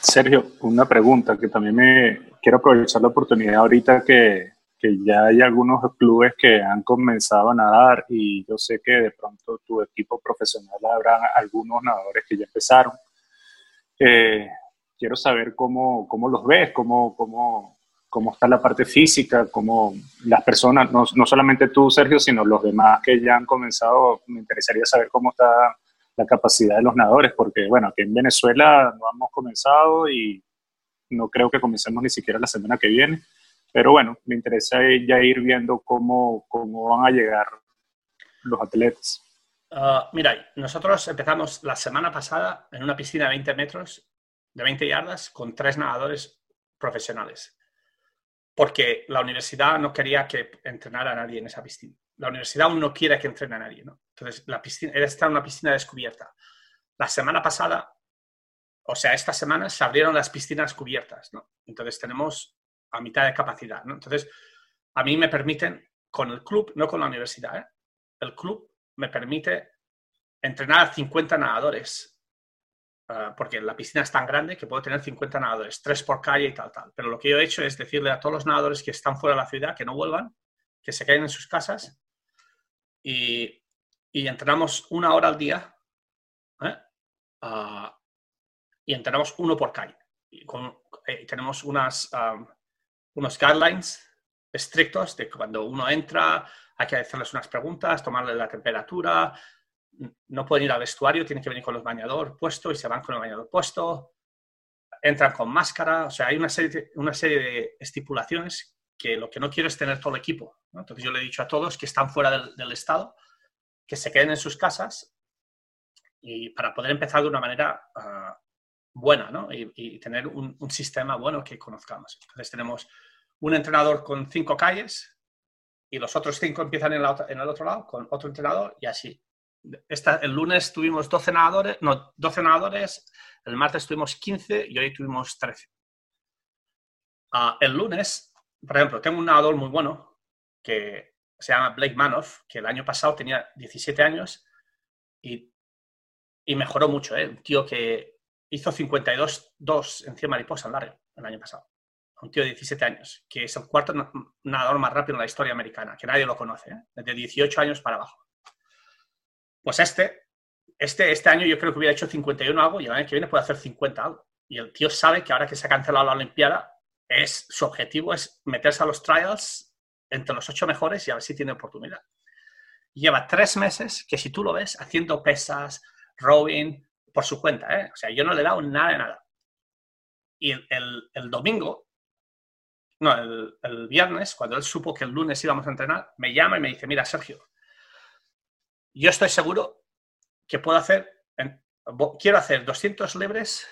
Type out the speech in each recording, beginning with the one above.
Sergio, una pregunta que también me quiero aprovechar la oportunidad ahorita que, que ya hay algunos clubes que han comenzado a nadar y yo sé que de pronto tu equipo profesional habrá algunos nadadores que ya empezaron. Eh, quiero saber cómo, cómo los ves, cómo, cómo, cómo, está la parte física, cómo las personas, no, no, solamente tú, Sergio, sino los demás que ya han comenzado. Me interesaría saber cómo está la capacidad de los nadadores, porque bueno, aquí en Venezuela no hemos comenzado y no creo que comencemos ni siquiera la semana que viene. Pero bueno, me interesa ya ir viendo cómo, cómo van a llegar los atletas. Uh, mira, nosotros empezamos la semana pasada en una piscina de 20 metros, de 20 yardas, con tres nadadores profesionales. Porque la universidad no quería que entrenara a nadie en esa piscina. La universidad aún no quiere que entrene a nadie, ¿no? Entonces, la piscina, está en una piscina descubierta. La semana pasada, o sea, esta semana se abrieron las piscinas cubiertas, ¿no? Entonces, tenemos a mitad de capacidad. ¿no? Entonces, a mí me permiten, con el club, no con la universidad, ¿eh? el club me permite entrenar a 50 nadadores, uh, porque la piscina es tan grande que puedo tener 50 nadadores, tres por calle y tal, tal. Pero lo que yo he hecho es decirle a todos los nadadores que están fuera de la ciudad que no vuelvan, que se queden en sus casas y, y entrenamos una hora al día uh, y entrenamos uno por calle. Y eh, tenemos unas, um, unos guidelines estrictos de cuando uno entra, hay que hacerles unas preguntas, tomarle la temperatura, no pueden ir al vestuario, tienen que venir con los bañador puesto y se van con el bañador puesto, entran con máscara, o sea, hay una serie una serie de estipulaciones que lo que no quiero es tener todo el equipo. Entonces yo le he dicho a todos que están fuera del, estado, que se queden en sus casas y para poder empezar de una manera uh, buena ¿no? y, tener un, sistema bueno que conozcamos. Entonces tenemos un entrenador con cinco calles y los otros cinco empiezan en, el otro lado con otro entrenador y así. El lunes tuvimos 12 nadadores, no, 12 nadadores, el martes tuvimos 15 y hoy tuvimos 13. Uh, ah, el lunes, por ejemplo, tengo un nadador muy bueno que se llama Blake Manoff, que el año pasado tenía 17 años y, mejoró mucho. ¿eh? Un tío que hizo 52-2 en 100 mariposas largo el año pasado. Un tío de 17 años, que es el cuarto nadador más rápido en la historia americana, que nadie lo conoce, ¿eh? desde 18 años para abajo. Pues este, este, este año yo creo que hubiera hecho 51 algo y el año que viene puede hacer 50 algo. Y el tío sabe que ahora que se ha cancelado la Olimpiada, es, su objetivo es meterse a los trials entre los ocho mejores y a ver si tiene oportunidad. Lleva tres meses que si tú lo ves haciendo pesas, rowing, por su cuenta, ¿eh? O sea, yo no le he dado nada de nada. Y el, el, domingo, no, el, el, viernes, cuando él supo que el lunes íbamos a entrenar, me llama y me dice, mira, Sergio, yo estoy seguro que puedo hacer, quiero hacer 200 libres,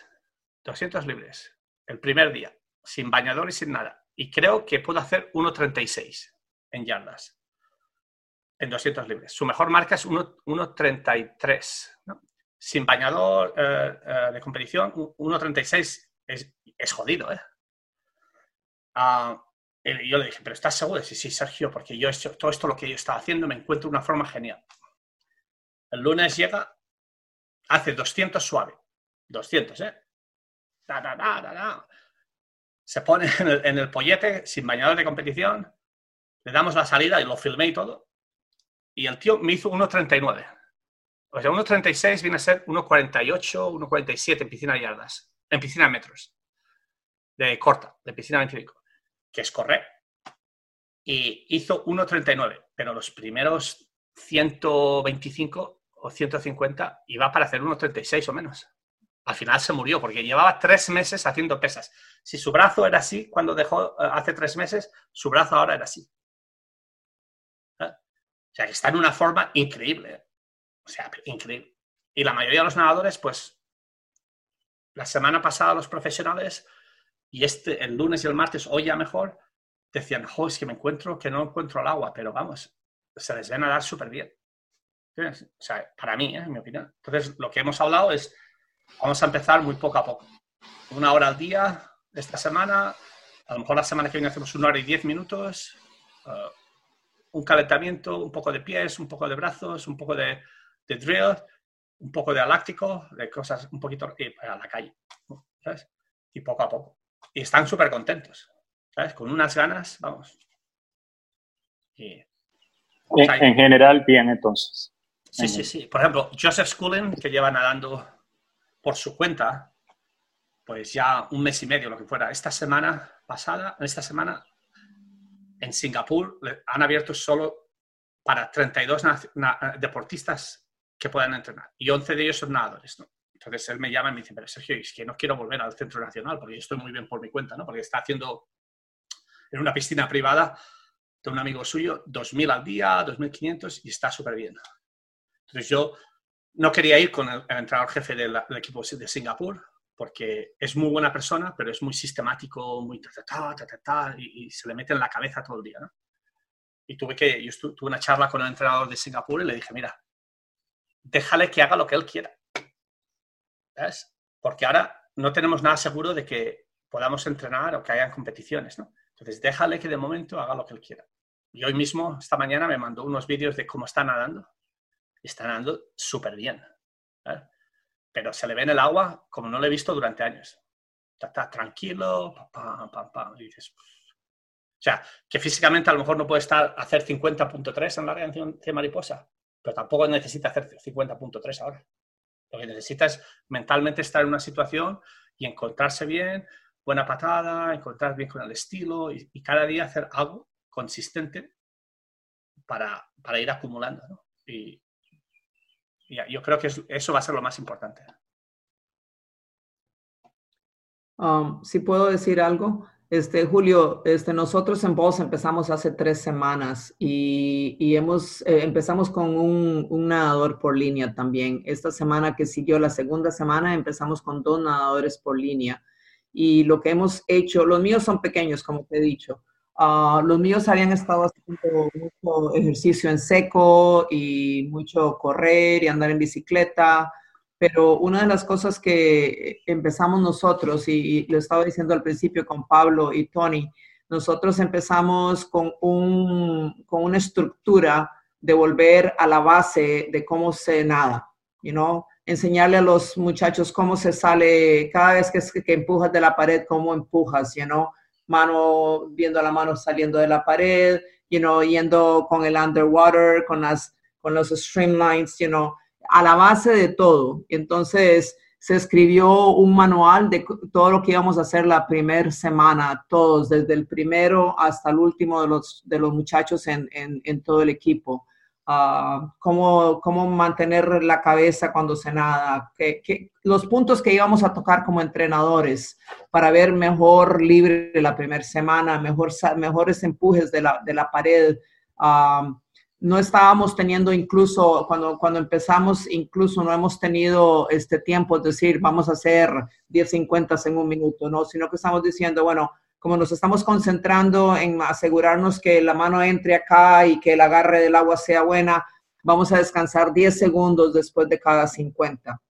200 libres, el primer día, sin bañador y sin nada. Y creo que puedo hacer 1.36 en yardas, en 200 libres. Su mejor marca es 1.33, ¿no? sin bañador eh, eh, de competición, 1.36 es, es, jodido, ¿eh? Ah, y yo le dije, ¿pero estás seguro? Sí, sí, Sergio, porque yo hecho, todo esto lo que yo estaba haciendo me encuentro una forma genial. El lunes llega, hace 200 suave. 200, ¿eh? Da, Se pone en el, en el pollete sin bañador de competición, le damos la salida y lo filmé y todo. Y el tío me hizo 1.39. O sea, 1.36 viene a ser 1.48, 1.47 en piscina de yardas, en piscina de metros, de corta, de piscina 25, que es correr. Y hizo 1.39, pero los primeros 125 o 150 iba para hacer 1.36 o menos. Al final se murió porque llevaba tres meses haciendo pesas. Si su brazo era así cuando dejó eh, hace tres meses, su brazo ahora era así. ¿Eh? O sea, que está en una forma increíble. O sea, increíble. Y la mayoría de los nadadores, pues, la semana pasada los profesionales y este, el lunes y el martes, hoy ya mejor, decían, jo, es que me encuentro, que no encuentro el agua, pero vamos, se les ve a nadar súper bien. O sea, para mí, ¿eh? en mi opinión. Entonces, lo que hemos hablado es, vamos a empezar muy poco a poco. Una hora al día esta semana, a lo mejor la semana que viene hacemos una hora y diez minutos, uh, un calentamiento, un poco de pies, un poco de brazos, un poco de de drill, un poco de aláctico, de cosas un poquito y a la calle. ¿sabes? y poco a poco. Y están súper contentos, ¿sabes? Con unas ganas, vamos. en, general, bien, entonces. Sí, sí, sí. Por ejemplo, Joseph Schooling, que lleva nadando por su cuenta, pues ya un mes y medio, lo que fuera. Esta semana pasada, esta semana, en Singapur, han abierto solo para 32 deportistas que puedan entrenar. Y 11 de ellos son nadadores, ¿no? Entonces él me llama y me dice, pero Sergio, es que no quiero volver al centro nacional porque estoy muy bien por mi cuenta, ¿no? Porque está haciendo en una piscina privada de un amigo suyo 2.000 al día, 2.500 y está súper bien. Entonces yo no quería ir con el, entrenador jefe del, equipo de Singapur porque es muy buena persona, pero es muy sistemático, muy ta, ta, ta, ta, ta, y, se le mete en la cabeza todo el día. Y tuve que, yo tuve una charla con el entrenador de Singapur y le dije, mira, déjale que haga lo que él quiera. ¿Ves? Porque ahora no tenemos nada seguro de que podamos entrenar o que hayan competiciones, ¿no? Entonces, déjale que de momento haga lo que él quiera. Y hoy mismo, esta mañana, me mandó unos vídeos de cómo está nadando. Está nadando súper bien. Pero se le ve en el agua como no lo he visto durante años. Está, tranquilo, pam, pam, pam, y o sea, que físicamente a lo mejor no puede estar hacer 50.3 en la reacción de mariposa, pero tampoco necesita hacer 50.3 ahora. Lo que necesita es mentalmente estar en una situación y encontrarse bien, buena patada, encontrar bien con el estilo y, cada día hacer algo consistente para, ir acumulando. Y, yo creo que eso va a ser lo más importante. Um, si puedo decir algo, este, Julio, este, nosotros en Voz empezamos hace tres semanas y, hemos, eh, empezamos con un, un, nadador por línea también. Esta semana que siguió, la segunda semana, empezamos con dos nadadores por línea. Y lo que hemos hecho, los míos son pequeños, como te he dicho. Ah, los míos habían estado haciendo mucho ejercicio en seco y mucho correr y andar en bicicleta pero una de las cosas que empezamos nosotros, y, lo estaba diciendo al principio con Pablo y Tony, nosotros empezamos con, un, con una estructura de volver a la base de cómo se nada, you know? enseñarle a los muchachos cómo se sale, cada vez que, que empujas de la pared, cómo empujas, you know? Mano, viendo la mano saliendo de la pared, you know, yendo con el underwater, con, las, con los streamlines, you know, a la base de todo. Entonces se escribió un manual de todo lo que íbamos a hacer la primera semana, todos, desde el primero hasta el último de los, de los muchachos en, en, todo el equipo. Uh, cómo, cómo, mantener la cabeza cuando se nada, que, los puntos que íbamos a tocar como entrenadores para ver mejor libre la primera semana, mejor, mejores empujes de la, de la pared. Uh, no estábamos teniendo incluso, cuando, cuando empezamos, incluso no hemos tenido este tiempo, es decir, vamos a hacer 10, 50 en un minuto, ¿no? Sino que estamos diciendo, bueno, como nos estamos concentrando en asegurarnos que la mano entre acá y que el agarre del agua sea buena, vamos a descansar 10 segundos después de cada 50.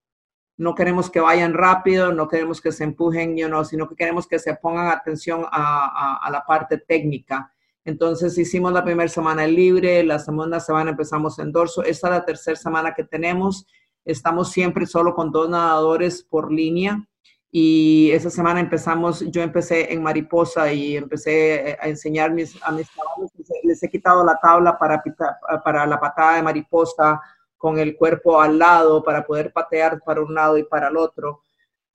No queremos que vayan rápido, no queremos que se empujen, you know, sino que queremos que se pongan atención a, a la parte técnica entonces hicimos la primera semana libre, la segunda semana empezamos en dorso. Esta es la tercera semana que tenemos. Estamos siempre solo con dos nadadores por línea. Y esa semana empezamos, yo empecé en mariposa y empecé a enseñar mis, a mis caballos. Les he quitado la tabla para, para la patada de mariposa con el cuerpo al lado para poder patear para un lado y para el otro.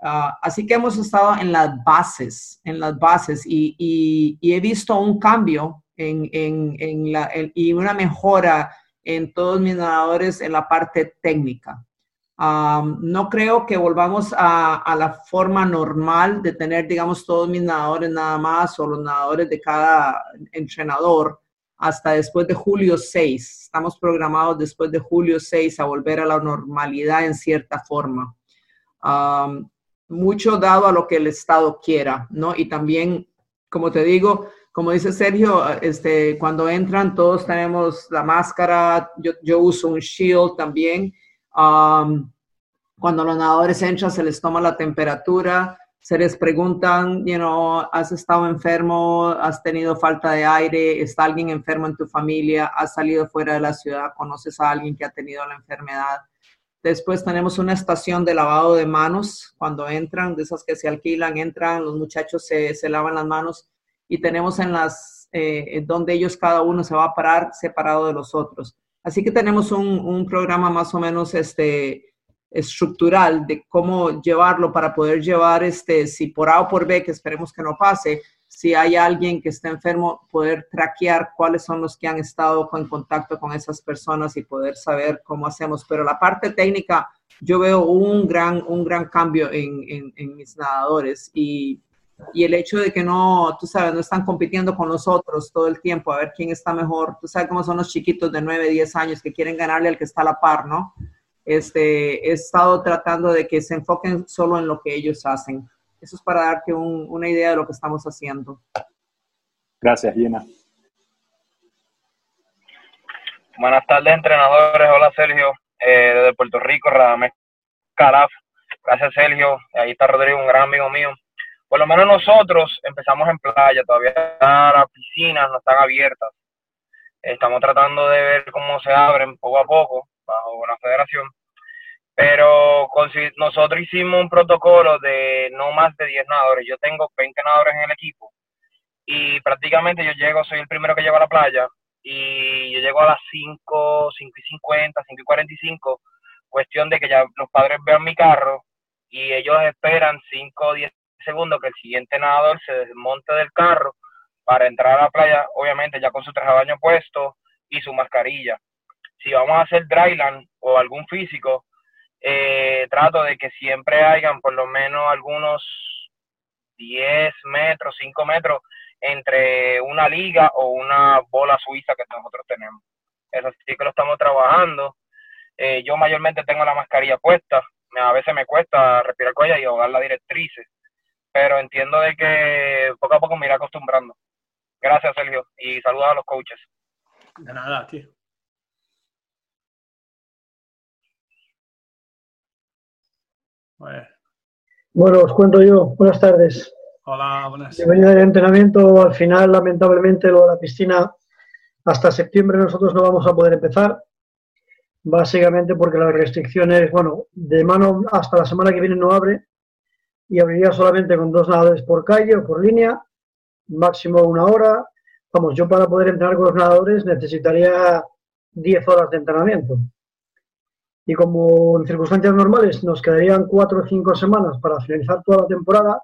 Ah, así que hemos estado en las bases, en las bases y, he visto un cambio en, la, y una mejora en todos mis nadadores en la parte técnica. No creo que volvamos a, la forma normal de tener, digamos, todos mis nadadores nada más o los nadadores de cada entrenador hasta después de julio 6. Estamos programados después de julio 6 a volver a la normalidad en cierta forma mucho dado a lo que el Estado quiera, ¿no? Y también, como te digo, como dice Sergio, este, cuando entran todos tenemos la máscara, yo, yo uso un shield también. Um, cuando los nadadores entran se les toma la temperatura, se les preguntan, you know, ¿has estado enfermo? ¿Has tenido falta de aire? ¿Está alguien enfermo en tu familia? ¿Has salido fuera de la ciudad? ¿Conoces a alguien que ha tenido la enfermedad? Después tenemos una estación de lavado de manos. Cuando entran, de esas que se alquilan, entran, los muchachos se, se lavan las manos y tenemos en las, eh, donde ellos cada uno se va a parar separado de los otros. Así que tenemos un, un programa más o menos este, estructural de cómo llevarlo para poder llevar, este, si por A o por B, que esperemos que no pase, si hay alguien que está enfermo, poder traquear cuáles son los que han estado en contacto con esas personas y poder saber cómo hacemos. Pero la parte técnica, yo veo un gran, un gran cambio en, en, mis nadadores y, y, el hecho de que no, tú sabes, no están compitiendo con nosotros todo el tiempo a ver quién está mejor. Tú sabes cómo son los chiquitos de 9, 10 años que quieren ganarle al que está a la par, ¿no? Este, he estado tratando de que se enfoquen solo en lo que ellos hacen. Eso es para darte una idea de lo que estamos haciendo. Gracias, Gina. Buenas tardes, entrenadores. Hola, Sergio. Eh, desde Puerto Rico, Radamés Calaf. Gracias, Sergio. Ahí está Rodrigo, un gran amigo mío. Por lo menos nosotros empezamos en playa, todavía las piscinas no están abiertas. Estamos tratando de ver cómo se abren poco a poco bajo la federación. Pero nosotros hicimos un protocolo de no más de 10 nadadores. Yo tengo 20 nadadores en el equipo y prácticamente yo llego, soy el primero que llego a la playa y yo llego a las 5, 5 y 50, 5 y 45, cuestión de que ya los padres vean mi carro y ellos esperan 5 o 10 segundos que el siguiente nadador se desmonte del carro para entrar a la playa, obviamente ya con su traje de baño puesto y su mascarilla si vamos a hacer dryland o algún físico, eh, trato de que siempre hayan por lo menos algunos 10 metros, 5 metros entre una liga o una bola suiza que nosotros tenemos. Eso sí que lo estamos trabajando. Eh, yo mayormente tengo la mascarilla puesta. A veces me cuesta respirar con ella y ahogar las directrices. Pero entiendo de que poco a poco me iré acostumbrando. Gracias, Sergio. Y saludos a los coaches. De nada, tío. Bueno, os cuento yo. Buenas tardes. Hola, buenas. Bienvenido al entrenamiento. Al final, lamentablemente, lo de la piscina, hasta septiembre nosotros no vamos a poder empezar. Básicamente porque las restricciones, bueno, de mano hasta la semana que viene no abre y abriría solamente con dos nadadores por calle o por línea, máximo una hora. Vamos, yo para poder entrenar con los nadadores necesitaría 10 horas de entrenamiento y como en circunstancias normales nos quedarían cuatro o cinco semanas para finalizar toda la temporada,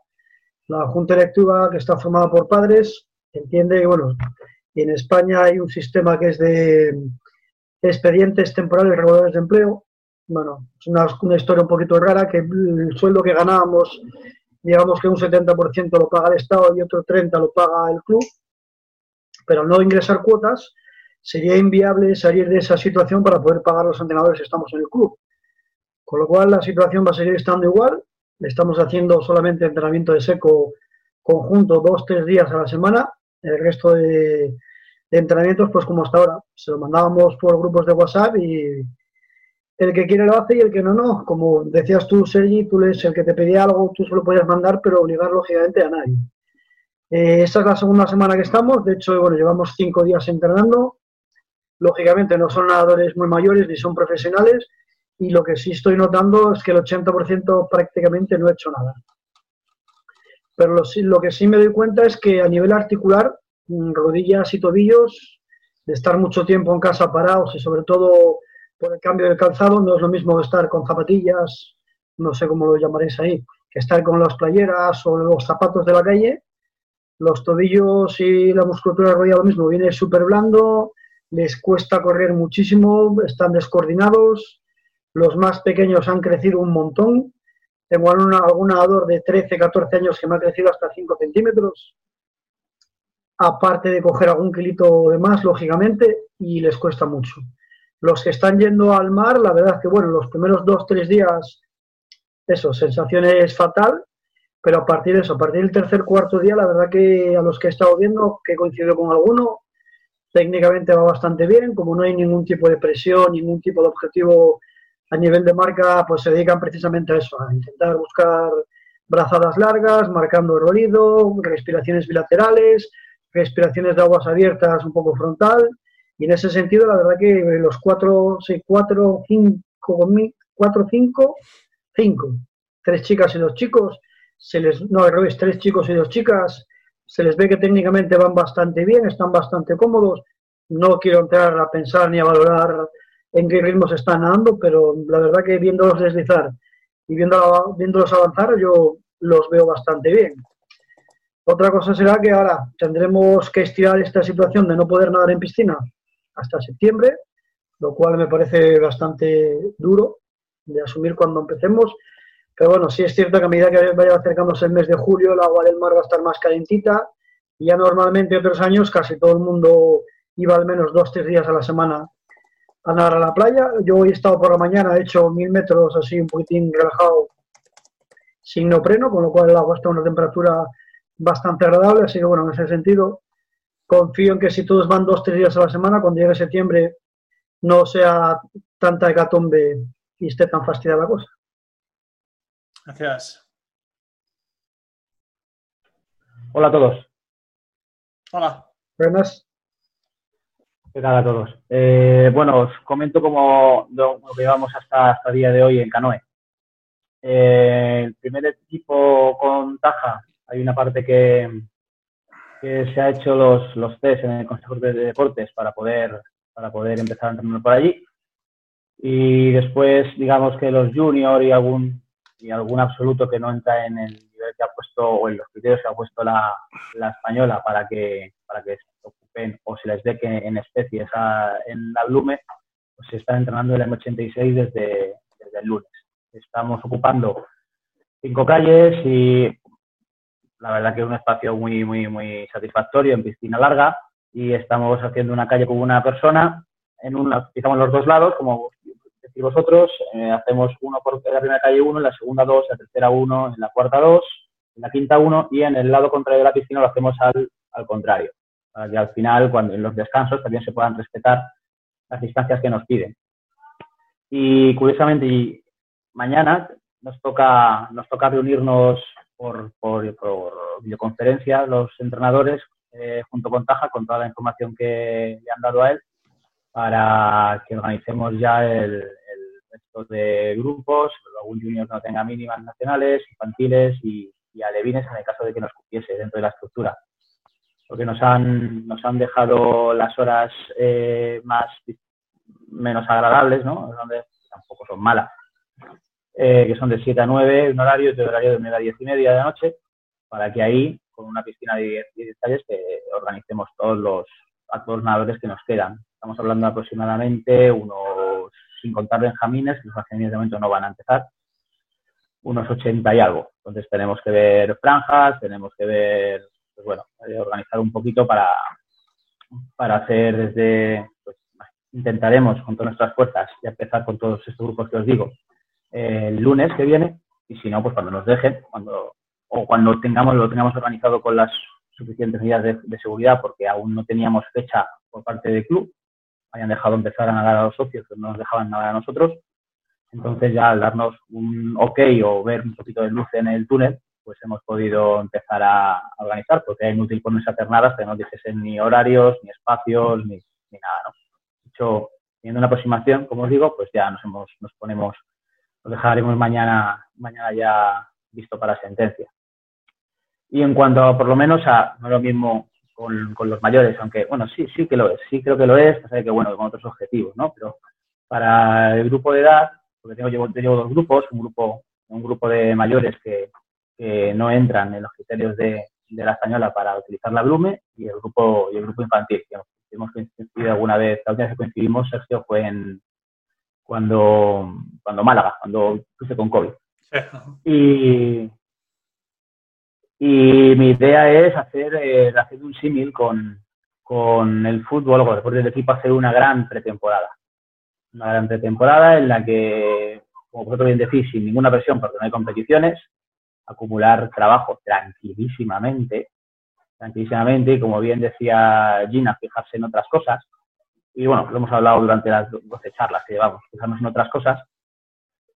la Junta Electiva, que está formada por padres, entiende que, bueno, en España hay un sistema que es de expedientes temporales reguladores de empleo. Bueno, es una, una historia un poquito rara, que el sueldo que ganábamos, digamos que un 70% lo paga el Estado y otro 30% lo paga el club, pero al no ingresar cuotas, sería inviable salir de esa situación para poder pagar los entrenadores que estamos en el club. Con lo cual la situación va a seguir estando igual. Estamos haciendo solamente entrenamiento de seco conjunto dos, tres días a la semana. El resto de, entrenamientos, pues como hasta ahora, se lo mandábamos por grupos de WhatsApp y el que quiere lo hace y el que no, no. Como decías tú, Sergi, tú eres el que te pedía algo, tú se lo podías mandar, pero obligar lógicamente a nadie. Eh, esta es la segunda semana que estamos, de hecho, bueno, llevamos cinco días entrenando, Lógicamente no son nadadores muy mayores ni son profesionales y lo que sí estoy notando es que el 80% prácticamente no he hecho nada. Pero lo, que sí me doy cuenta es que a nivel articular, rodillas y tobillos, de estar mucho tiempo en casa parados y sobre todo por el cambio del calzado, no es lo mismo estar con zapatillas, no sé cómo lo llamaréis ahí, que estar con las playeras o los zapatos de la calle. Los tobillos y la musculatura rodilla lo mismo, viene súper blando, les cuesta correr muchísimo, están descoordinados, los más pequeños han crecido un montón, tengo algún nadador de 13, 14 años que me ha crecido hasta 5 centímetros, aparte de coger algún kilito de más, lógicamente, y les cuesta mucho. Los que están yendo al mar, la verdad es que, bueno, los primeros dos, tres días, eso, sensaciones fatal, pero a partir de eso, a partir del tercer, cuarto día, la verdad que a los que he estado viendo, que he coincidido con alguno, técnicamente va bastante bien, como no hay ningún tipo de presión, ningún tipo de objetivo a nivel de marca, pues se dedican precisamente a eso, a intentar buscar brazadas largas, marcando el ruido, respiraciones bilaterales, respiraciones de aguas abiertas un poco frontal, y en ese sentido la verdad que los cuatro, seis, cuatro, cinco, cuatro, cinco, cinco. Tres chicas y dos chicos. Se les, no, al revés, tres chicos y dos chicas. Se les ve que técnicamente van bastante bien, están bastante cómodos. No quiero entrar a pensar ni a valorar en qué ritmos están nadando, pero la verdad que viéndolos deslizar y viendo, viéndolos avanzar, yo los veo bastante bien. Otra cosa será que ahora tendremos que estirar esta situación de no poder nadar en piscina hasta septiembre, lo cual me parece bastante duro de asumir cuando empecemos. Pero bueno, sí es cierto que a medida que vaya acercándose el mes de julio, el agua del mar va a estar más calentita y ya normalmente otros años casi todo el mundo iba al menos dos, tres días a la semana a nadar a la playa. Yo hoy he estado por la mañana, he hecho mil metros así un poquitín relajado sin nopreno, con lo cual el agua está a una temperatura bastante agradable, así que bueno, en ese sentido confío en que si todos van dos, tres días a la semana, cuando llegue septiembre no sea tanta hecatombe y esté tan fastidiada la cosa. Gracias. Hola a todos. Hola. Buenas. ¿Qué tal a todos? Eh, bueno, os comento cómo lo, que llevamos hasta, hasta el día de hoy en Canoe. Eh, el primer equipo con Taja, hay una parte que, que se ha hecho los, los test en el Consejo de Deportes para poder, para poder empezar a entrenar por allí. Y después, digamos que los junior y algún, y algún absoluto que no entra en el nivel que ha puesto o en los criterios que ha puesto la, la española para que, para que o se les dé que en especies en la Blume, pues se está entrenando el M86 desde, desde el lunes. Estamos ocupando cinco calles y la verdad que es un espacio muy, muy, muy satisfactorio en piscina larga y estamos haciendo una calle con una persona, en una, utilizamos los dos lados, como decís vosotros, eh, hacemos uno por la primera calle uno, en la segunda dos, en la tercera uno, en la cuarta dos, en la quinta uno y en el lado contrario de la piscina lo hacemos al, al contrario para que al final, cuando en los descansos, también se puedan respetar las distancias que nos piden. Y curiosamente, y mañana nos toca, nos toca reunirnos por, por, videoconferencia los entrenadores eh, junto con Taja, con toda la información que le han dado a él, para que organicemos ya el, el resto de grupos, algún junior no tenga mínimas nacionales, infantiles y, y alevines en el caso de que nos cupiese dentro de la estructura porque nos han, nos han dejado las horas eh, más menos agradables, ¿no? Donde tampoco son malas, eh, que son de 7 a 9, un horario, de horario de 9 a 10 y media de la noche, para que ahí, con una piscina de 10 detalles, organicemos todos los, a todos los nadadores que nos quedan. Estamos hablando aproximadamente unos, sin contar benjamines, los benjamines de momento no van a empezar, unos 80 y algo. Entonces tenemos que ver franjas, tenemos que ver pues bueno, eh, organizar un poquito para, para hacer desde, pues, intentaremos con todas nuestras fuerzas y empezar con todos estos grupos que os digo el lunes que viene y si no, pues cuando nos dejen, cuando o cuando tengamos lo tengamos organizado con las suficientes medidas de, seguridad porque aún no teníamos fecha por parte del club, hayan dejado empezar a nadar a los socios, que no nos dejaban nadar a nosotros. Entonces ya al darnos un ok o ver un poquito de luz en el túnel, pues hemos podido empezar a, organizar, porque es inútil ponerse a hacer nada que no dijesen ni horarios, ni espacios, ni, nada, ¿no? De hecho, teniendo una aproximación, como os digo, pues ya nos, hemos, nos ponemos, nos dejaremos mañana, mañana ya visto para sentencia. Y en cuanto a, por lo menos a, no lo mismo con, con, los mayores, aunque, bueno, sí, sí que lo es, sí creo que lo es, pasa que, bueno, con otros objetivos, ¿no? Pero para el grupo de edad, porque tengo, llevo, llevo dos grupos, un grupo, un grupo de mayores que, que no entran en los criterios de, la española para utilizar la Blume y el grupo y el grupo infantil. Que hemos coincidido alguna vez, la última vez que coincidimos, Sergio, fue en cuando, cuando Málaga, cuando puse con COVID. Y, y mi idea es hacer, eh, hacer un símil con, con el fútbol, con el deporte del equipo, hacer una gran pretemporada. Una gran pretemporada en la que, como vosotros bien decís, sin ninguna presión porque no hay competiciones, acumular trabajo tranquilísimamente, tranquilísimamente, y como bien decía Gina, fijarse en otras cosas. Y bueno, lo hemos hablado durante las 12 charlas que llevamos, fijarnos en otras cosas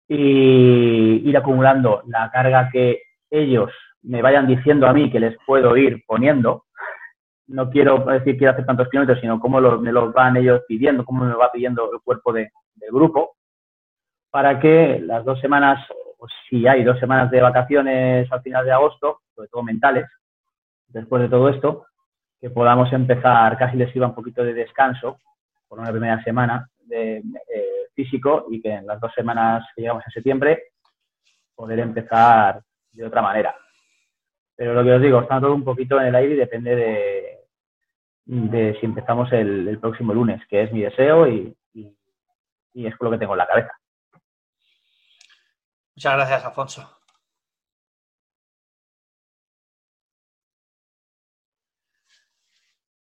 y ir acumulando la carga que ellos me vayan diciendo a mí que les puedo ir poniendo. No quiero decir quiero hacer tantos kilómetros, sino cómo me los van ellos pidiendo, cómo me va pidiendo el cuerpo del grupo para que las dos semanas, o si hay dos semanas de vacaciones al final de agosto, sobre todo mentales, después de todo esto, que podamos empezar, casi les sirva un poquito de descanso por una primera semana de eh, físico y que en las dos semanas que llegamos a septiembre poder empezar de otra manera. Pero lo que os digo, está todo un poquito en el aire y depende de, si empezamos el, próximo lunes, que es mi deseo y, y, es lo que tengo en la cabeza. Muchas gracias, Alfonso.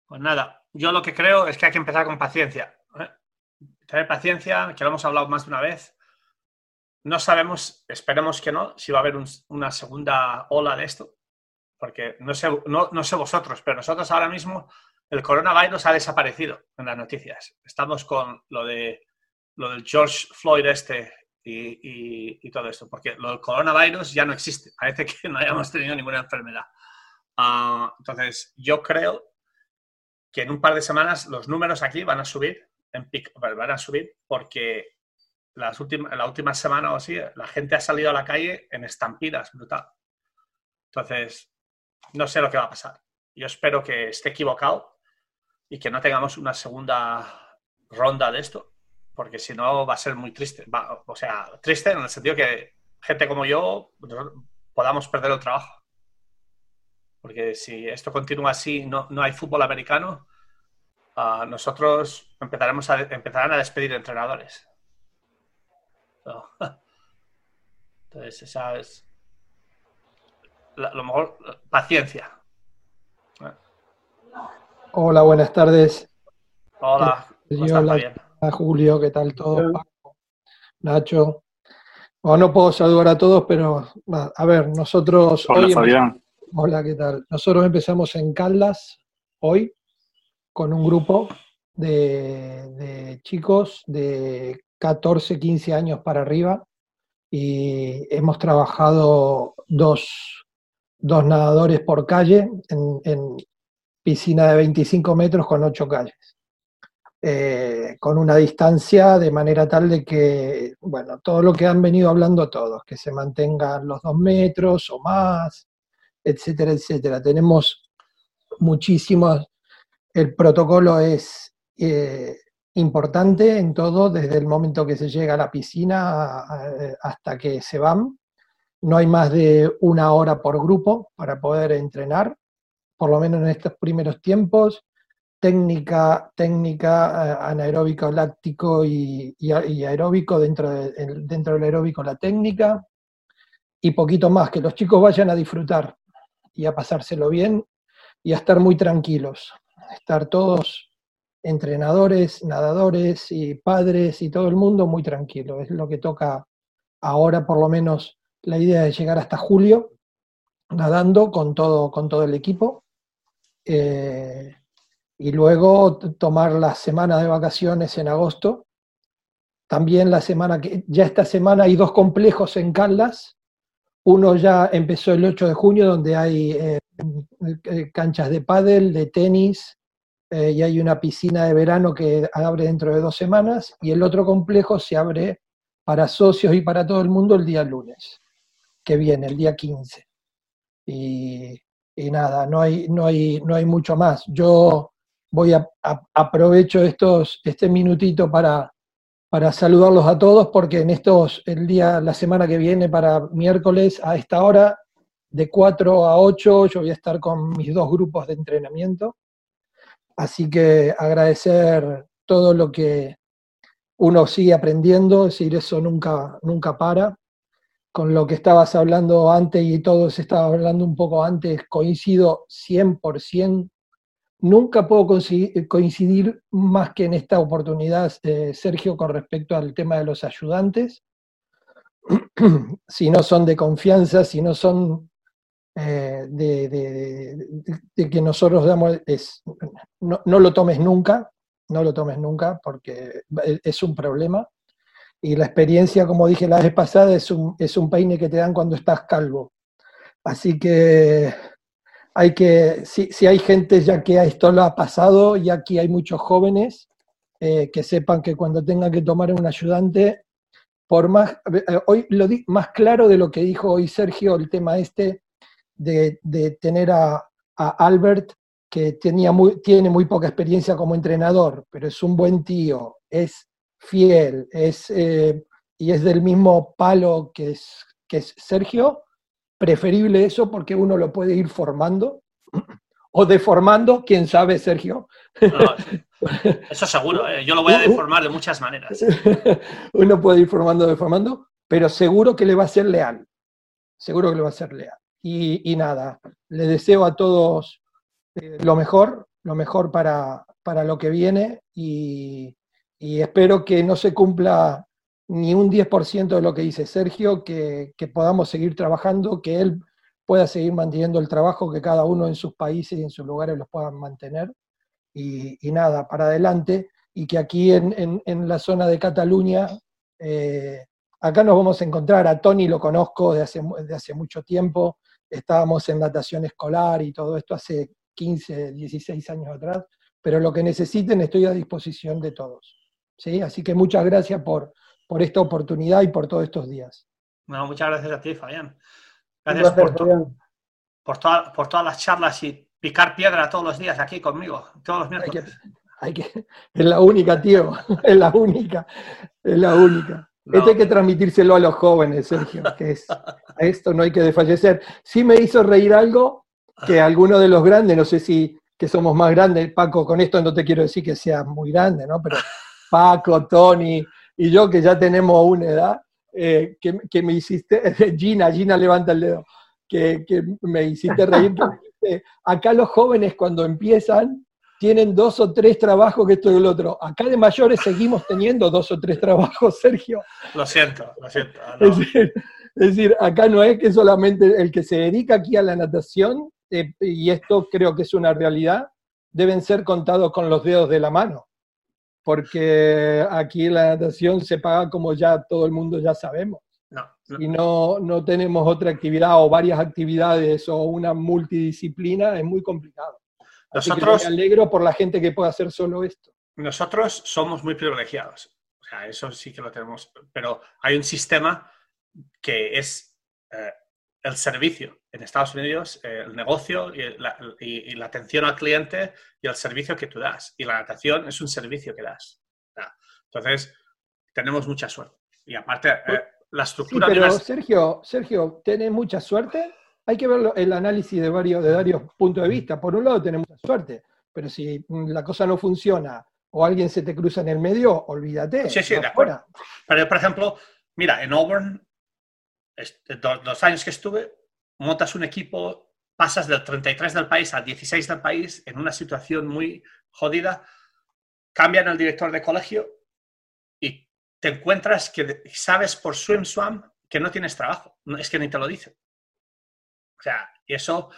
Pues nada, yo lo que creo es que hay que empezar con paciencia. ¿eh? Tener paciencia, que lo hemos hablado más de una vez. No sabemos, esperemos que no, si va a haber una segunda ola de esto, porque no sé, no, sé vosotros, pero nosotros ahora mismo el coronavirus ha desaparecido en las noticias. Estamos con lo de lo del George Floyd este y, todo esto, porque lo del coronavirus ya no existe. Parece que no hayamos tenido ninguna enfermedad. Ah, entonces, yo creo que en un par de semanas los números aquí van a subir, en van a subir porque las últimas, la última semana o así, la gente ha salido a la calle en estampidas, brutal. Entonces, no sé lo que va a pasar. Yo espero que esté equivocado y que no tengamos una segunda ronda de esto, porque si no va a ser muy triste. o sea, triste en el sentido que gente como yo podamos perder el trabajo. Porque si esto continúa así, no, no hay fútbol americano, uh, nosotros empezaremos a, empezarán a despedir entrenadores. Entonces, esa es lo mejor, paciencia. Hola, buenas tardes. Hola, hola, Julio, ¿qué tal todo? Nacho. no puedo saludar a todos, pero a ver, nosotros hola, Hola, ¿qué tal? Nosotros empezamos en Caldas hoy con un grupo de, chicos de 14, 15 años para arriba y hemos trabajado dos, dos nadadores por calle en, piscina de 25 metros con ocho calles. Eh, con una distancia de manera tal de que, bueno, todo lo que han venido hablando todos, que se mantengan los dos metros o más, etcétera, etcétera. Tenemos muchísimos, el protocolo es eh, importante en todo, desde el momento que se llega a la piscina hasta que se van. No hay más de una hora por grupo para poder entrenar, por lo menos en estos primeros tiempos. Técnica, técnica eh, anaeróbico láctico y, aeróbico, dentro, dentro del aeróbico la técnica, y poquito más, que los chicos vayan a disfrutar y a pasárselo bien y a estar muy tranquilos, estar todos entrenadores, nadadores y padres y todo el mundo muy tranquilo. Es lo que toca ahora, por lo menos, la idea de llegar hasta julio nadando con todo, con todo el equipo. Eh, y luego tomar la semana de vacaciones en agosto. También la semana que, ya esta semana hay dos complejos en Caldas. Uno ya empezó el 8 de junio, donde hay eh, eh, canchas de pádel, de tenis, y hay una piscina de verano que abre dentro de dos semanas. Y el otro complejo se abre para socios y para todo el mundo el día lunes que viene, el día 15. Y, nada, no hay, no, hay, no hay mucho más. Yo voy a, aprovecho estos, este minutito para, para saludarlos a todos porque en estos, el día, la semana que viene para miércoles a esta hora, de 4 a 8, yo voy a estar con mis dos grupos de entrenamiento. Así que agradecer todo lo que uno sigue aprendiendo, es decir, eso nunca, nunca para con lo que estabas hablando antes y todos estaba hablando un poco antes, coincido 100%. Nunca puedo coincidir más que en esta oportunidad, eh, Sergio, con respecto al tema de los ayudantes. si no son de confianza, si no son eh, de, que nosotros damos, no, no lo tomes nunca, no lo tomes nunca porque es un problema y la experiencia, como dije la vez pasada, es un, es un peine que te dan cuando estás calvo. Así que hay que, si, si hay gente ya que esto lo ha pasado, y aquí hay muchos jóvenes, eh, que sepan que cuando tengan que tomar un ayudante, por más, eh, hoy lo di más claro de lo que dijo hoy Sergio, el tema este de, tener a, Albert, que tenía muy, tiene muy poca experiencia como entrenador, pero es un buen tío, es fiel, es, eh, y es del mismo palo que es, que es Sergio, preferible eso porque uno lo puede ir formando o deformando, quién sabe, Sergio. eso seguro, ¿eh? yo lo voy a deformar de muchas maneras. Uno puede ir formando, deformando, pero seguro que le va a ser leal. Seguro que le va a ser leal. Y, nada, le deseo a todos eh, lo mejor, lo mejor para, para lo que viene y, espero que no se cumpla ni un 10% de lo que dice Sergio, que, podamos seguir trabajando, que él pueda seguir manteniendo el trabajo, que cada uno en sus países y en sus lugares los puedan mantener. Y, nada, para adelante. Y que aquí en, en, la zona de Cataluña, eh, acá nos vamos a encontrar. A Tony lo conozco de hace, de hace mucho tiempo. Estábamos en natación escolar y todo esto hace 15, 16 años atrás. Pero lo que necesiten estoy a disposición de todos. ¿sí? Así que muchas gracias por, por esta oportunidad y por todos estos días. Bueno, muchas gracias a ti, Fabián. Gracias por, por, por, todas las charlas y picar piedra todos los días aquí conmigo, todos los miércoles. Hay que, es la única, tío, es la única, es la única. Esto hay que transmitírselo a los jóvenes, Sergio, que es, a esto no hay que desfallecer. Sí me hizo reír algo que alguno de los grandes, no sé si que somos más grandes, Paco, con esto no te quiero decir que sea muy grande, ¿no? Pero Paco, Tony y yo que ya tenemos una edad, eh, que, me hiciste, Gina, Gina levanta el dedo, que, me hiciste reír. acá los jóvenes cuando empiezan tienen dos o tres trabajos que esto y el otro. Acá de mayores seguimos teniendo dos o tres trabajos, Sergio. Lo siento, lo siento. Es, decir, acá no es que solamente el que se dedica aquí a la natación, eh, y esto creo que es una realidad, deben ser contados con los dedos de la mano porque aquí la natación se paga como ya todo el mundo ya sabemos. Y no, no tenemos otra actividad o varias actividades o una multidisciplina, es muy complicado. Nosotros, me alegro por la gente que puede hacer solo esto. Nosotros somos muy privilegiados, o sea, eso sí que lo tenemos, pero hay un sistema que es eh, el servicio en Estados Unidos, eh, el negocio y la, atención al cliente y el servicio que tú das. Y la natación es un servicio que das. Entonces, tenemos mucha suerte. Y aparte, eh, la estructura... pero Sergio, Sergio, ¿tenés mucha suerte? Hay que ver el análisis de varios, de varios puntos de vista. Por un lado, tenemos mucha suerte, pero si la cosa no funciona o alguien se te cruza en el medio, olvídate. Sí, sí, de acuerdo. Pero, por ejemplo, mira, en Auburn dos, años que estuve, montas un equipo, pasas del 33 del país al 16 del país en una situación muy jodida, cambian el director de colegio y te encuentras que sabes por swim swam que no tienes trabajo, es que ni te lo dicen. O sea, eso,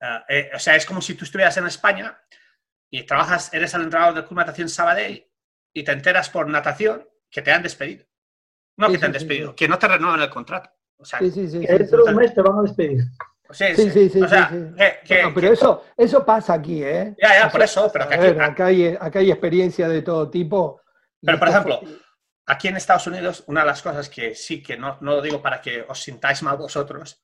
eh, eh, o sea, es como si tú estuvieras en España y trabajas, eres el entrenador del Club Natación Sabadell y te enteras por natación que te han despedido. No que te han despedido, que no te renuevan el contrato. O sea, sí, sí, sí. Que dentro de un mes te van a despedir. Sí, sí, sí. O sea, pero eso, eso pasa aquí, ¿eh? Ya, ya, por eso. Pero acá, hay, acá hay experiencia de todo tipo. Pero, por ejemplo, aquí en Estados Unidos, una de las cosas que sí, que no, no lo digo para que os sintáis mal vosotros,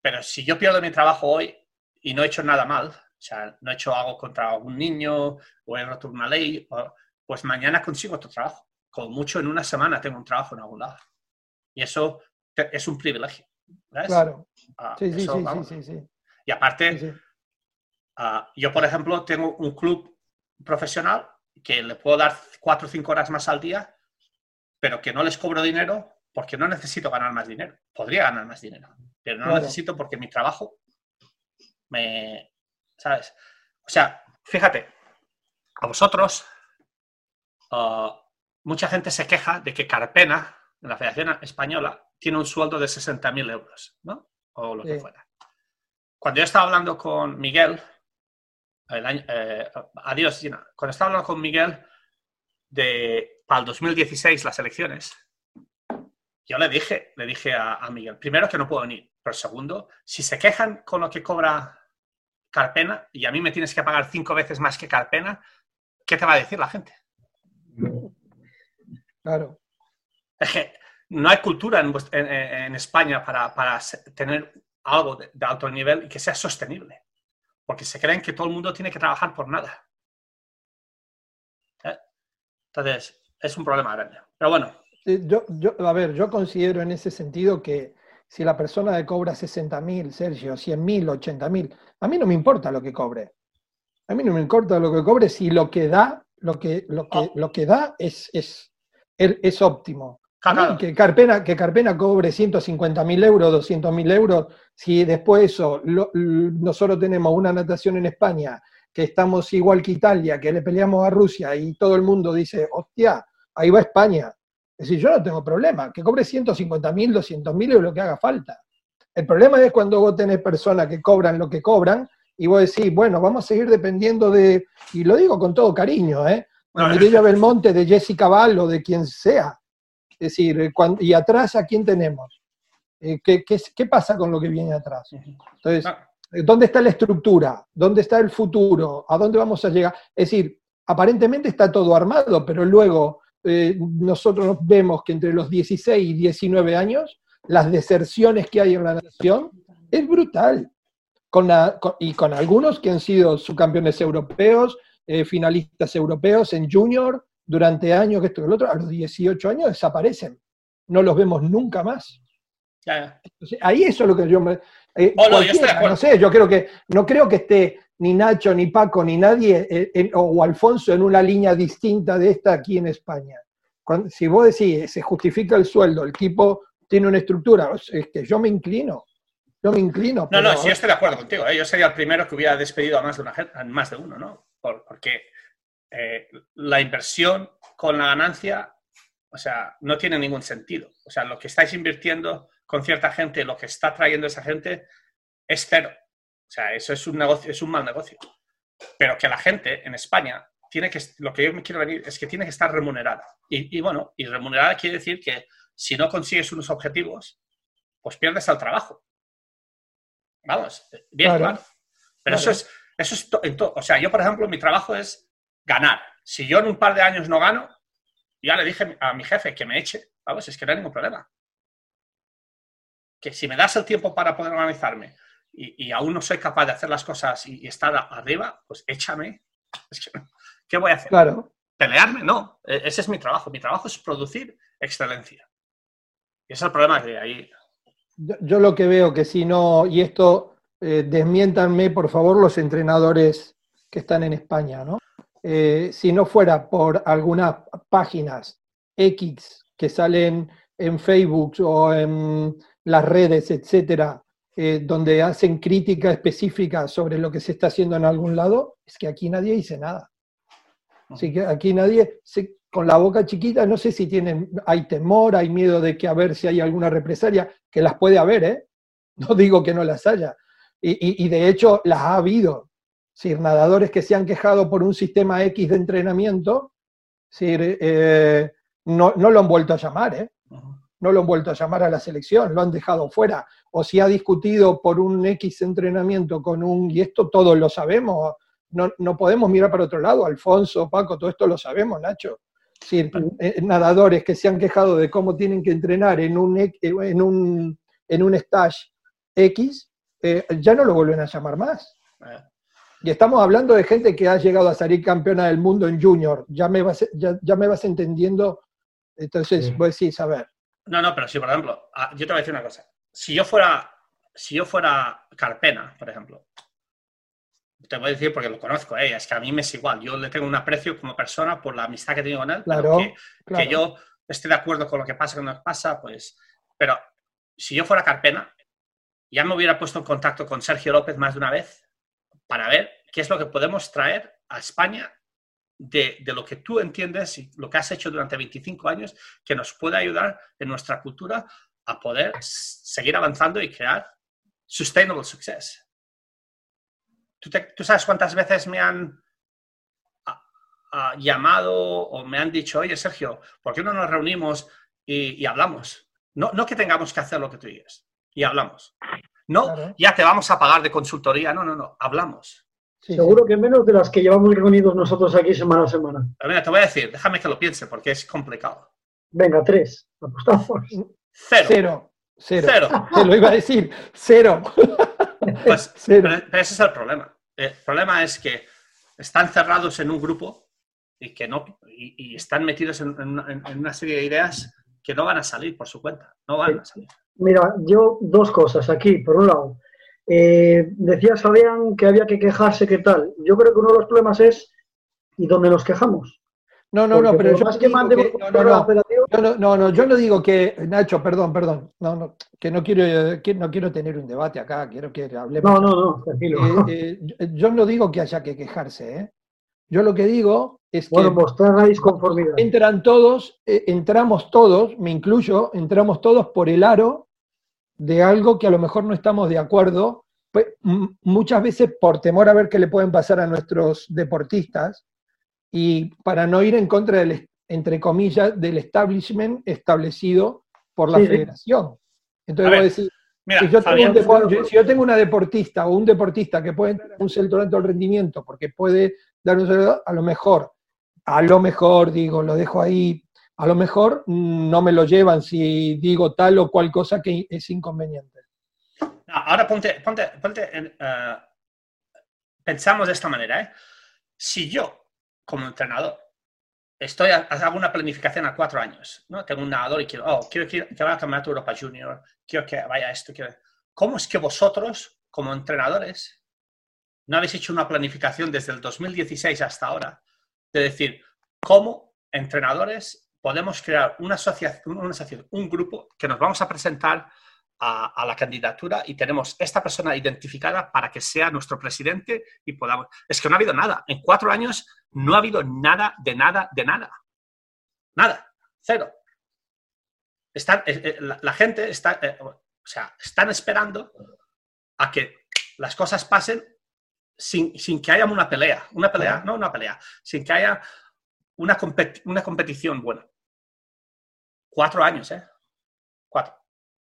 pero si yo pierdo mi trabajo hoy y no he hecho nada mal, o sea, no he hecho algo contra algún niño o he roto una ley, pues mañana consigo otro trabajo como mucho en una semana tengo un trabajo en algún lado. Y eso es un privilegio. Claro. Ah, sí, sí, sí, sí, Y aparte, ah, yo, por ejemplo, tengo un club profesional que le puedo dar cuatro o cinco horas más al día, pero que no les cobro dinero porque no necesito ganar más dinero. Podría ganar más dinero, pero no lo necesito porque mi trabajo me... ¿Sabes? O sea, fíjate, a vosotros uh, mucha gente se queja de que Carpena, en la Federación Española, tiene un sueldo de 60.000 euros, ¿no? O lo que fuera. Cuando yo estaba hablando con Miguel, eh, adiós, Gina, cuando estaba hablando con Miguel de, para el 2016, las elecciones, yo le dije, le dije a, Miguel, primero que no puedo venir, pero segundo, si se quejan con lo que cobra Carpena y a mí me tienes que pagar cinco veces más que Carpena, ¿qué te va a decir la gente? Claro. Es que no hay cultura en, España para, tener algo de, alto nivel y que sea sostenible. Porque se creen que todo el mundo tiene que trabajar por nada. ¿Eh? Entonces, es un problema grande. Pero bueno. Yo, yo, a ver, yo considero en ese sentido que si la persona que cobra 60 mil, Sergio, 100 mil, 80 mil, a mí no me importa lo que cobre. A mí no me importa lo que cobre si lo que da, lo que, lo que, ah. lo que da es, es, es óptimo. Que Carpena, que Carpena cobre 150 mil euros, 200 mil euros, si después eso, nosotros tenemos una natación en España, que estamos igual que Italia, que le peleamos a Rusia y todo el mundo dice, hostia, ahí va España. Es decir, yo no tengo problema, que cobre 150 mil, 200 mil euros lo que haga falta. El problema es cuando vos tenés personas que cobran lo que cobran y vos decís, bueno, vamos a seguir dependiendo de, y lo digo con todo cariño, ¿eh? De Mireia Belmonte, de Jessica Ball o de quien sea. Es decir, eh, ¿y atrás a quién tenemos? Eh, ¿qué, qué, pasa con lo que viene atrás? Entonces, ah. eh, ¿dónde está la estructura? ¿Dónde está el futuro? ¿A dónde vamos a llegar? Es decir, aparentemente está todo armado, pero luego nosotros vemos que entre los 16 y 19 años, las deserciones que hay en la nación es brutal. Con y con algunos que han sido subcampeones europeos, finalistas europeos en junior, durante años, que esto y el otro, a los 18 años desaparecen. No los vemos nunca más. ahí eso es lo que yo me. Eh, oh, no, sé, yo creo que no creo que esté ni Nacho, ni Paco, ni nadie, eh, o Alfonso en una línea distinta de esta aquí en España. si vos decís, se justifica el sueldo, el tipo tiene una estructura, es que yo me inclino. Yo me inclino. No, no, sí, yo estoy de acuerdo contigo. ¿eh? Yo sería el primero que hubiera despedido a más de, una, a más de uno, ¿no? porque eh, la inversión con la ganancia, o sea, no tiene ningún sentido. O sea, lo que estáis invirtiendo con cierta gente, lo que está trayendo esa gente, es cero. O sea, eso es un negocio, es un mal negocio. Pero que la gente en España tiene que, lo que yo me quiero venir es que tiene que estar remunerada. Y, bueno, y remunerada quiere decir que si no consigues unos objetivos, pues pierdes el trabajo. Vamos, bien claro. Pero eso es, eso es o sea, yo por ejemplo, mi trabajo es ganar. Si yo en un par de años no gano, ya le dije a mi jefe que me eche, ¿vamos? Es que no hay ningún problema. Que si me das el tiempo para poder organizarme y, aún no soy capaz de hacer las cosas y, estar arriba, pues échame. ¿Qué voy a hacer? Claro. ¿Pelearme? No. E, ese es mi trabajo. Mi trabajo es producir excelencia. Y ese es el problema que ahí. Yo, lo que veo que si no, y esto eh, desmiéntanme por favor los entrenadores que están en España, ¿no? Eh, si no fuera por algunas páginas X que salen en Facebook o en las redes, etcétera, eh, donde hacen crítica específica sobre lo que se está haciendo en algún lado, es que aquí nadie dice nada. Así que aquí nadie, con la boca chiquita, no sé si tienen, hay temor, hay miedo de que a ver si hay alguna represalia, que las puede haber, ¿eh? No digo que no las haya. y de hecho las ha habido decir, nadadores que se han quejado por un sistema X de entrenamiento, eh, no, lo han vuelto a llamar, ¿eh? no lo han vuelto a llamar a la selección, lo han dejado fuera. O si ha discutido por un X entrenamiento con un, y esto todos lo sabemos, no, podemos mirar para otro lado, Alfonso, Paco, todo esto lo sabemos, Nacho. Eh, nadadores que se han quejado de cómo tienen que entrenar en un, en un, en un stage X, ya no lo vuelven a llamar más. Y estamos hablando de gente que ha llegado a salir campeona del mundo en junior. Ya me vas, ya, me vas entendiendo. Entonces, a decir, a ver. No, no, pero si, por ejemplo, ah, yo te voy a decir una cosa. Si yo fuera, si yo fuera Carpena, por ejemplo, te voy a decir porque lo conozco, eh, es que a mí me es igual. Yo le tengo un aprecio como persona por la amistad que tengo con él. Claro, que, que, yo esté de acuerdo con lo que pasa, que pasa, pues. Pero si yo fuera Carpena, ya me hubiera puesto en contacto con Sergio López más de una vez para ver qué es lo que podemos traer a España de, lo que tú entiendes y lo que has hecho durante 25 años que nos puede ayudar en nuestra cultura a poder seguir avanzando y crear sustainable success. ¿Tú, sabes cuántas veces me han llamado o me han dicho, oye Sergio, ¿por qué no nos reunimos y, hablamos? No, no, que tengamos que hacer lo que tú digas, y hablamos. No, ya te vamos a pagar de consultoría. No, no, no, hablamos. Seguro que menos de las que llevamos reunidos nosotros aquí semana a semana. mira, te voy a decir, déjame que lo piense porque es complicado. Venga, tres. Apostamos. Cero. Cero. Cero. Cero. Te lo iba a decir. Cero. Pues, Cero. pero, pero ese es el problema. El problema es que están cerrados en un grupo y que no y, y están metidos en, en una, en una serie de ideas que no van a salir por su cuenta. No van a salir. Mira, yo dos cosas aquí. Por un lado, eh, decías, Fabián, que había que quejarse, ¿qué tal? Yo creo que uno de los problemas es ¿y dónde nos quejamos? No, no, no, pero yo más no que digo que- un no, no, programa no. operativo, Yo no, no, no, yo no digo que, Nacho, perdón, perdón, no, no, que no quiero, que no quiero tener un debate acá, quiero que hablemos. no, no, no, tranquilo. Eh, eh, yo no digo que haya que quejarse, ¿eh? Yo lo que digo es que bueno, mostráis conformidad. entran todos, eh, entramos todos, me incluyo, entramos todos por el aro de algo que a lo mejor no estamos de acuerdo, pues, muchas veces por temor a ver qué le pueden pasar a nuestros deportistas y para no ir en contra del, entre comillas, del establishment establecido por la Sí, federación. Entonces A voy a ver, decir, Mira, yo, Fabián, si yo tengo una deportista o un deportista que puede entrar en un centro de alto rendimiento porque puede dar un saludo, a lo mejor, a lo mejor, digo, lo dejo ahí, a lo mejor no me lo llevan si digo tal o cual cosa que es inconveniente. No, ahora ponte, ponte, ponte en, eh, pensamos de esta manera, ¿eh? Si yo, como entrenador, estoy a- hago una planificación a cuatro años, ¿no? Tengo un nadador y quiero, oh, quiero que, vaya al Campeonato Europa Junior, quiero que vaya a esto, quiero... ¿Cómo es que vosotros, como entrenadores, no habéis hecho una planificación desde el 2016 hasta ahora de decir cómo entrenadores podemos crear una asociación, una asociación, un grupo que nos vamos a presentar a, a, la candidatura y tenemos esta persona identificada para que sea nuestro presidente y podamos... Es que no ha habido nada. En cuatro años no ha habido nada, de nada, de nada. Nada. Cero. Están, eh, eh, la, la, gente está, eh, o sea, están esperando a que las cosas pasen sin, sin, que haya una pelea. Una pelea, no una pelea, sin que haya una, competi una competición buena. Cuatro años, ¿eh? Cuatro.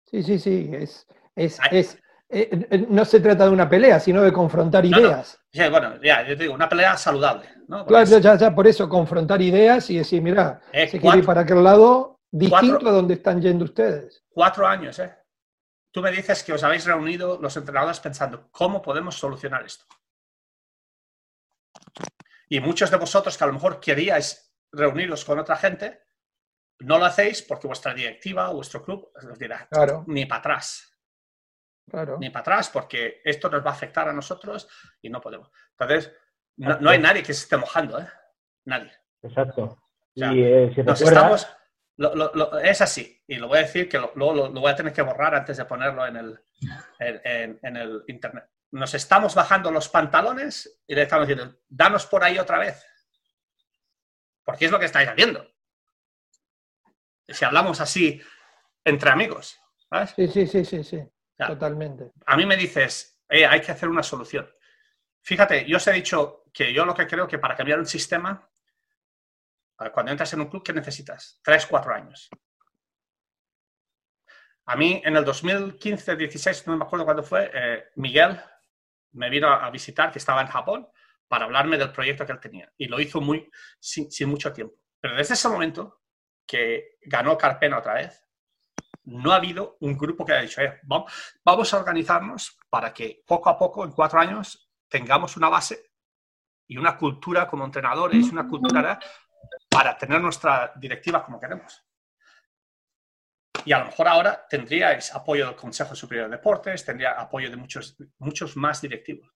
Sí, sí, sí. Es, es, es, eh, no se trata de una pelea, sino de confrontar no, ideas. No. Sí, bueno, ya, yo te digo, una pelea saludable. ¿no? Claro, ya, ya, por eso, confrontar ideas y decir, mira, eh, se quiere ir para aquel lado distinto cuatro, a donde están yendo ustedes. Cuatro años, ¿eh? Tú me dices que os habéis reunido los entrenadores pensando, ¿cómo podemos solucionar esto? Y muchos de vosotros que a lo mejor queríais reuniros con otra gente, no lo hacéis porque vuestra directiva o vuestro club os dirá, claro. ni para atrás. Claro. Ni para atrás porque esto nos va a afectar a nosotros y no podemos. Entonces, no, no hay nadie que se esté mojando, ¿eh? Nadie. Exacto. O sea, y, eh, si nos recuerdas... estamos, lo, lo, lo, es así, y lo voy a decir que luego lo, lo, voy a tener que borrar antes de ponerlo en el, en, en, en el internet. Nos estamos bajando los pantalones y le estamos diciendo, danos por ahí otra vez. Porque es lo que estáis haciendo. Si hablamos así entre amigos. ¿sabes? Sí, sí, sí, sí, sí. O sea, Totalmente. A mí me dices, eh, hay que hacer una solución. Fíjate, yo os he dicho que yo lo que creo que para cambiar un sistema, cuando entras en un club, ¿qué necesitas? Tres, cuatro años. A mí, en el 2015-16, no me acuerdo cuándo fue, eh, Miguel me vino a visitar, que estaba en Japón, para hablarme del proyecto que él tenía. Y lo hizo muy, sin, sin mucho tiempo. Pero desde ese momento que ganó Carpena otra vez, no ha habido un grupo que haya dicho, eh, vamos a organizarnos para que poco a poco, en cuatro años, tengamos una base y una cultura como entrenadores, una cultura para tener nuestra directiva como queremos. Y a lo mejor ahora tendríais apoyo del Consejo Superior de Deportes, tendría apoyo de muchos, muchos más directivos.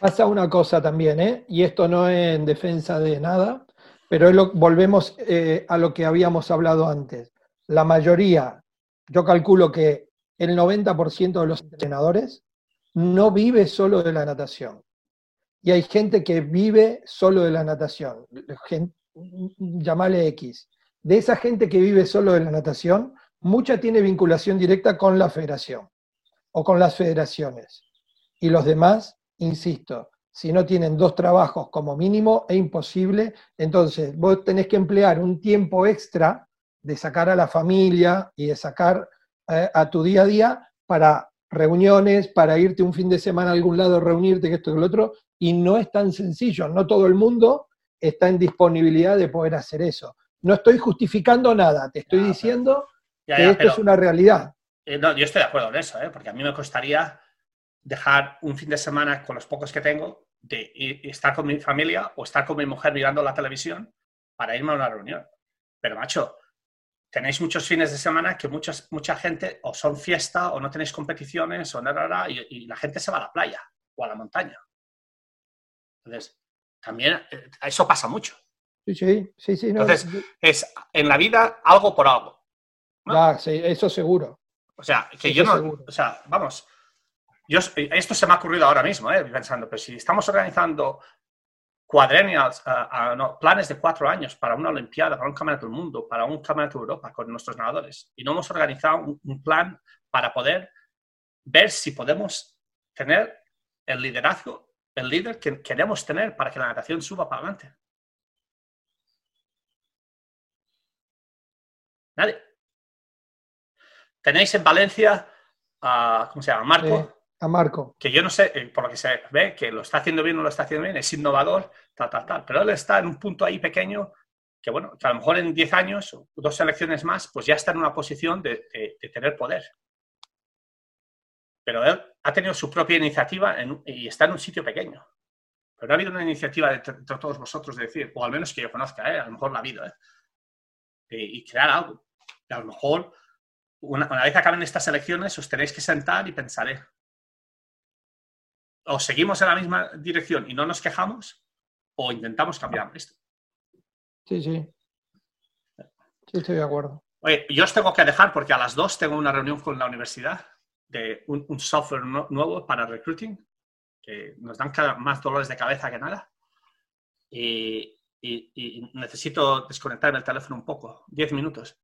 Pasa una cosa también, ¿eh? y esto no es en defensa de nada, pero volvemos eh, a lo que habíamos hablado antes. La mayoría, yo calculo que el 90% de los entrenadores no vive solo de la natación. Y hay gente que vive solo de la natación, gente, llamale X. De esa gente que vive solo de la natación, mucha tiene vinculación directa con la federación o con las federaciones. Y los demás, insisto, si no tienen dos trabajos como mínimo, es imposible. Entonces, vos tenés que emplear un tiempo extra de sacar a la familia y de sacar eh, a tu día a día para reuniones, para irte un fin de semana a algún lado, reunirte, que esto y lo otro, y no es tan sencillo, no todo el mundo está en disponibilidad de poder hacer eso. no estoy justificando nada, te estoy diciendo que esto es una realidad. Eh, no, yo estoy de acuerdo en eso, ¿eh? porque a mí me costaría dejar un fin de semana con los pocos que tengo de estar con mi familia o estar con mi mujer mirando la televisión para irme a una reunión. Pero, macho, tenéis muchos fines de semana que muchas, mucha gente o son fiesta o no tenéis competiciones o nada, y, y la gente se va a la playa o a la montaña. Entonces, también eh, eso pasa mucho. Sí, sí, sí. sí Entonces, es en la vida algo por algo. Ah, sí, eso seguro. O sea, que yo no, o sea, vamos, yo, esto se me ha ocurrido ahora mismo, eh, pensando, pero si estamos organizando cuadrennials, no, planes de cuatro años para una Olimpiada, para un Campeonato del Mundo, para un Campeonato de Europa con nuestros nadadores, y no hemos organizado un, plan para poder ver si podemos tener el liderazgo, el líder que queremos tener para que la natación suba para adelante. Nadie. Tenéis en Valencia, a, ¿cómo se llama? Marco a Marco. Que yo no sé, eh, por lo que se ve, que lo está haciendo bien o no lo está haciendo bien, es innovador, tal, tal, tal. Pero él está en un punto ahí pequeño que, bueno, que a lo mejor en 10 años dos elecciones más, pues ya está en una posición de, tener poder. Pero él ha tenido su propia iniciativa y está en un sitio pequeño. Pero no ha habido una iniciativa de, todos vosotros de decir, o al menos que yo conozca, ¿eh? a lo mejor la ha habido, ¿eh? y crear algo. Y a lo mejor, una, una vez acaben estas elecciones, os tenéis que sentar y pensar. O seguimos en la misma dirección y no nos quejamos, o intentamos cambiar esto. Sí, sí. Sí, estoy de acuerdo. Oye, yo os tengo que dejar porque a las dos tengo una reunión con la universidad de un, software nuevo para recruiting, que nos dan más dolores de cabeza que nada. Y, necesito desconectarme el teléfono un poco, diez minutos.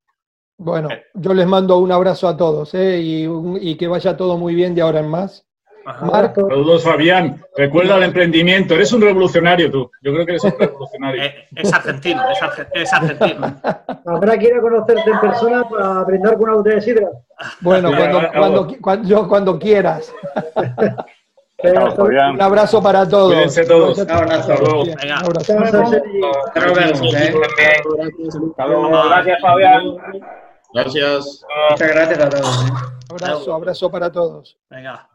Bueno, yo les mando un abrazo a todos ¿eh? y, y que vaya todo muy bien de ahora en más. Marco. Saludos, Fabián. Recuerda el emprendimiento. Eres un revolucionario tú. Yo creo que eres un revolucionario. Eh, es argentino, es, argentino. Habrá que ir a conocerte en persona para brindar con una botella de sidra. Bueno, cuando, cuando, yo, cuando quieras. un abrazo para todos. Cuídense todos. Un abrazo. Venga. Un abrazo. Gracias, Fabián. Gracias. Muchas gracias a todos. Abrazo, abrazo para todos. Venga.